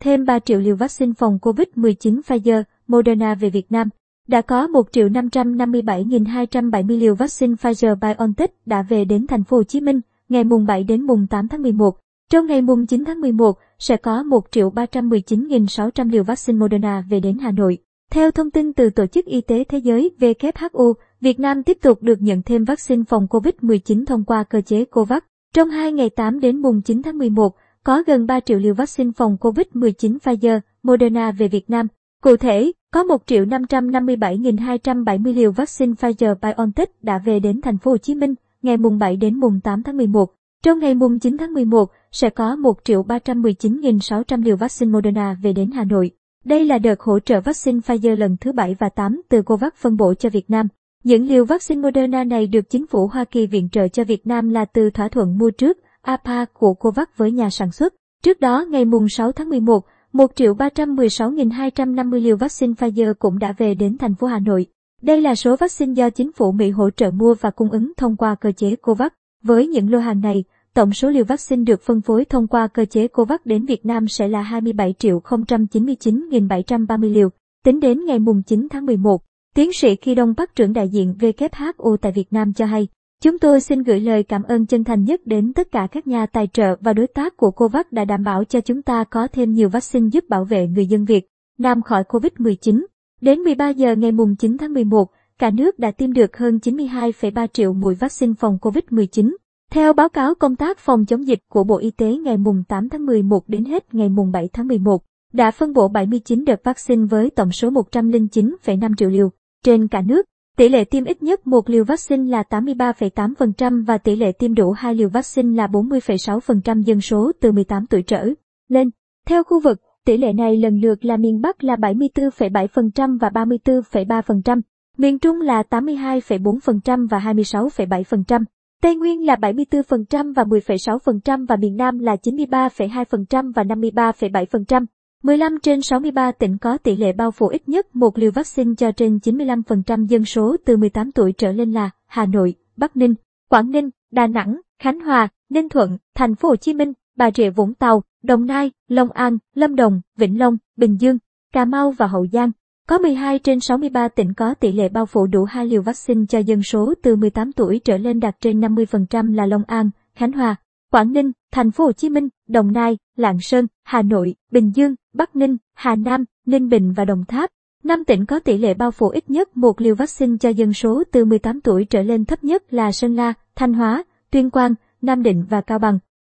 thêm 3 triệu liều vaccine phòng COVID-19 Pfizer, Moderna về Việt Nam. Đã có 1 triệu 557.270 liều vaccine Pfizer-BioNTech đã về đến thành phố Hồ Chí Minh ngày mùng 7 đến mùng 8 tháng 11. Trong ngày mùng 9 tháng 11 sẽ có 1 triệu 319.600 liều vaccine Moderna về đến Hà Nội. Theo thông tin từ Tổ chức Y tế Thế giới WHO, Việt Nam tiếp tục được nhận thêm vaccine phòng COVID-19 thông qua cơ chế COVAX. Trong 2 ngày 8 đến mùng 9 tháng 11, có gần 3 triệu liều vaccine phòng COVID-19 Pfizer, Moderna về Việt Nam. Cụ thể, có 1 triệu 557.270 liều vaccine Pfizer-BioNTech đã về đến thành phố Hồ Chí Minh ngày mùng 7 đến mùng 8 tháng 11. Trong ngày mùng 9 tháng 11 sẽ có 1 triệu 319.600 liều vaccine Moderna về đến Hà Nội. Đây là đợt hỗ trợ vaccine Pfizer lần thứ 7 và 8 từ COVAX phân bổ cho Việt Nam. Những liều vaccine Moderna này được chính phủ Hoa Kỳ viện trợ cho Việt Nam là từ thỏa thuận mua trước APA của COVAX với nhà sản xuất. Trước đó, ngày mùng 6 tháng 11, 1 triệu 316.250 liều vaccine Pfizer cũng đã về đến thành phố Hà Nội. Đây là số vaccine do chính phủ Mỹ hỗ trợ mua và cung ứng thông qua cơ chế COVAX. Với những lô hàng này, tổng số liều vaccine được phân phối thông qua cơ chế COVAX đến Việt Nam sẽ là 27 triệu 099.730 liều, tính đến ngày mùng 9 tháng 11. Tiến sĩ Khi Đông Bắc trưởng đại diện WHO tại Việt Nam cho hay, Chúng tôi xin gửi lời cảm ơn chân thành nhất đến tất cả các nhà tài trợ và đối tác của COVAX đã đảm bảo cho chúng ta có thêm nhiều vaccine giúp bảo vệ người dân Việt Nam khỏi COVID-19. Đến 13 giờ ngày 9 tháng 11, cả nước đã tiêm được hơn 92,3 triệu mũi vaccine phòng COVID-19. Theo báo cáo công tác phòng chống dịch của Bộ Y tế ngày 8 tháng 11 đến hết ngày 7 tháng 11, đã phân bổ 79 đợt vaccine với tổng số 109,5 triệu liều trên cả nước. Tỷ lệ tiêm ít nhất một liều vaccine là 83,8% và tỷ lệ tiêm đủ hai liều vaccine là 40,6% dân số từ 18 tuổi trở lên. Theo khu vực, tỷ lệ này lần lượt là miền Bắc là 74,7% và 34,3%, miền Trung là 82,4% và 26,7%, Tây Nguyên là 74% và 10,6% và miền Nam là 93,2% và 53,7%. 15 trên 63 tỉnh có tỷ lệ bao phủ ít nhất một liều vaccine cho trên 95% dân số từ 18 tuổi trở lên là Hà Nội, Bắc Ninh, Quảng Ninh, Đà Nẵng, Khánh Hòa, Ninh Thuận, Thành phố Hồ Chí Minh, Bà Rịa Vũng Tàu, Đồng Nai, Long An, Lâm Đồng, Vĩnh Long, Bình Dương, Cà Mau và Hậu Giang. Có 12 trên 63 tỉnh có tỷ lệ bao phủ đủ hai liều vaccine cho dân số từ 18 tuổi trở lên đạt trên 50% là Long An, Khánh Hòa, Quảng Ninh, Thành phố Hồ Chí Minh, Đồng Nai, Lạng Sơn, Hà Nội, Bình Dương, Bắc Ninh, Hà Nam, Ninh Bình và Đồng Tháp. Năm tỉnh có tỷ lệ bao phủ ít nhất một liều vaccine cho dân số từ 18 tuổi trở lên thấp nhất là Sơn La, Thanh Hóa, Tuyên Quang, Nam Định và Cao Bằng.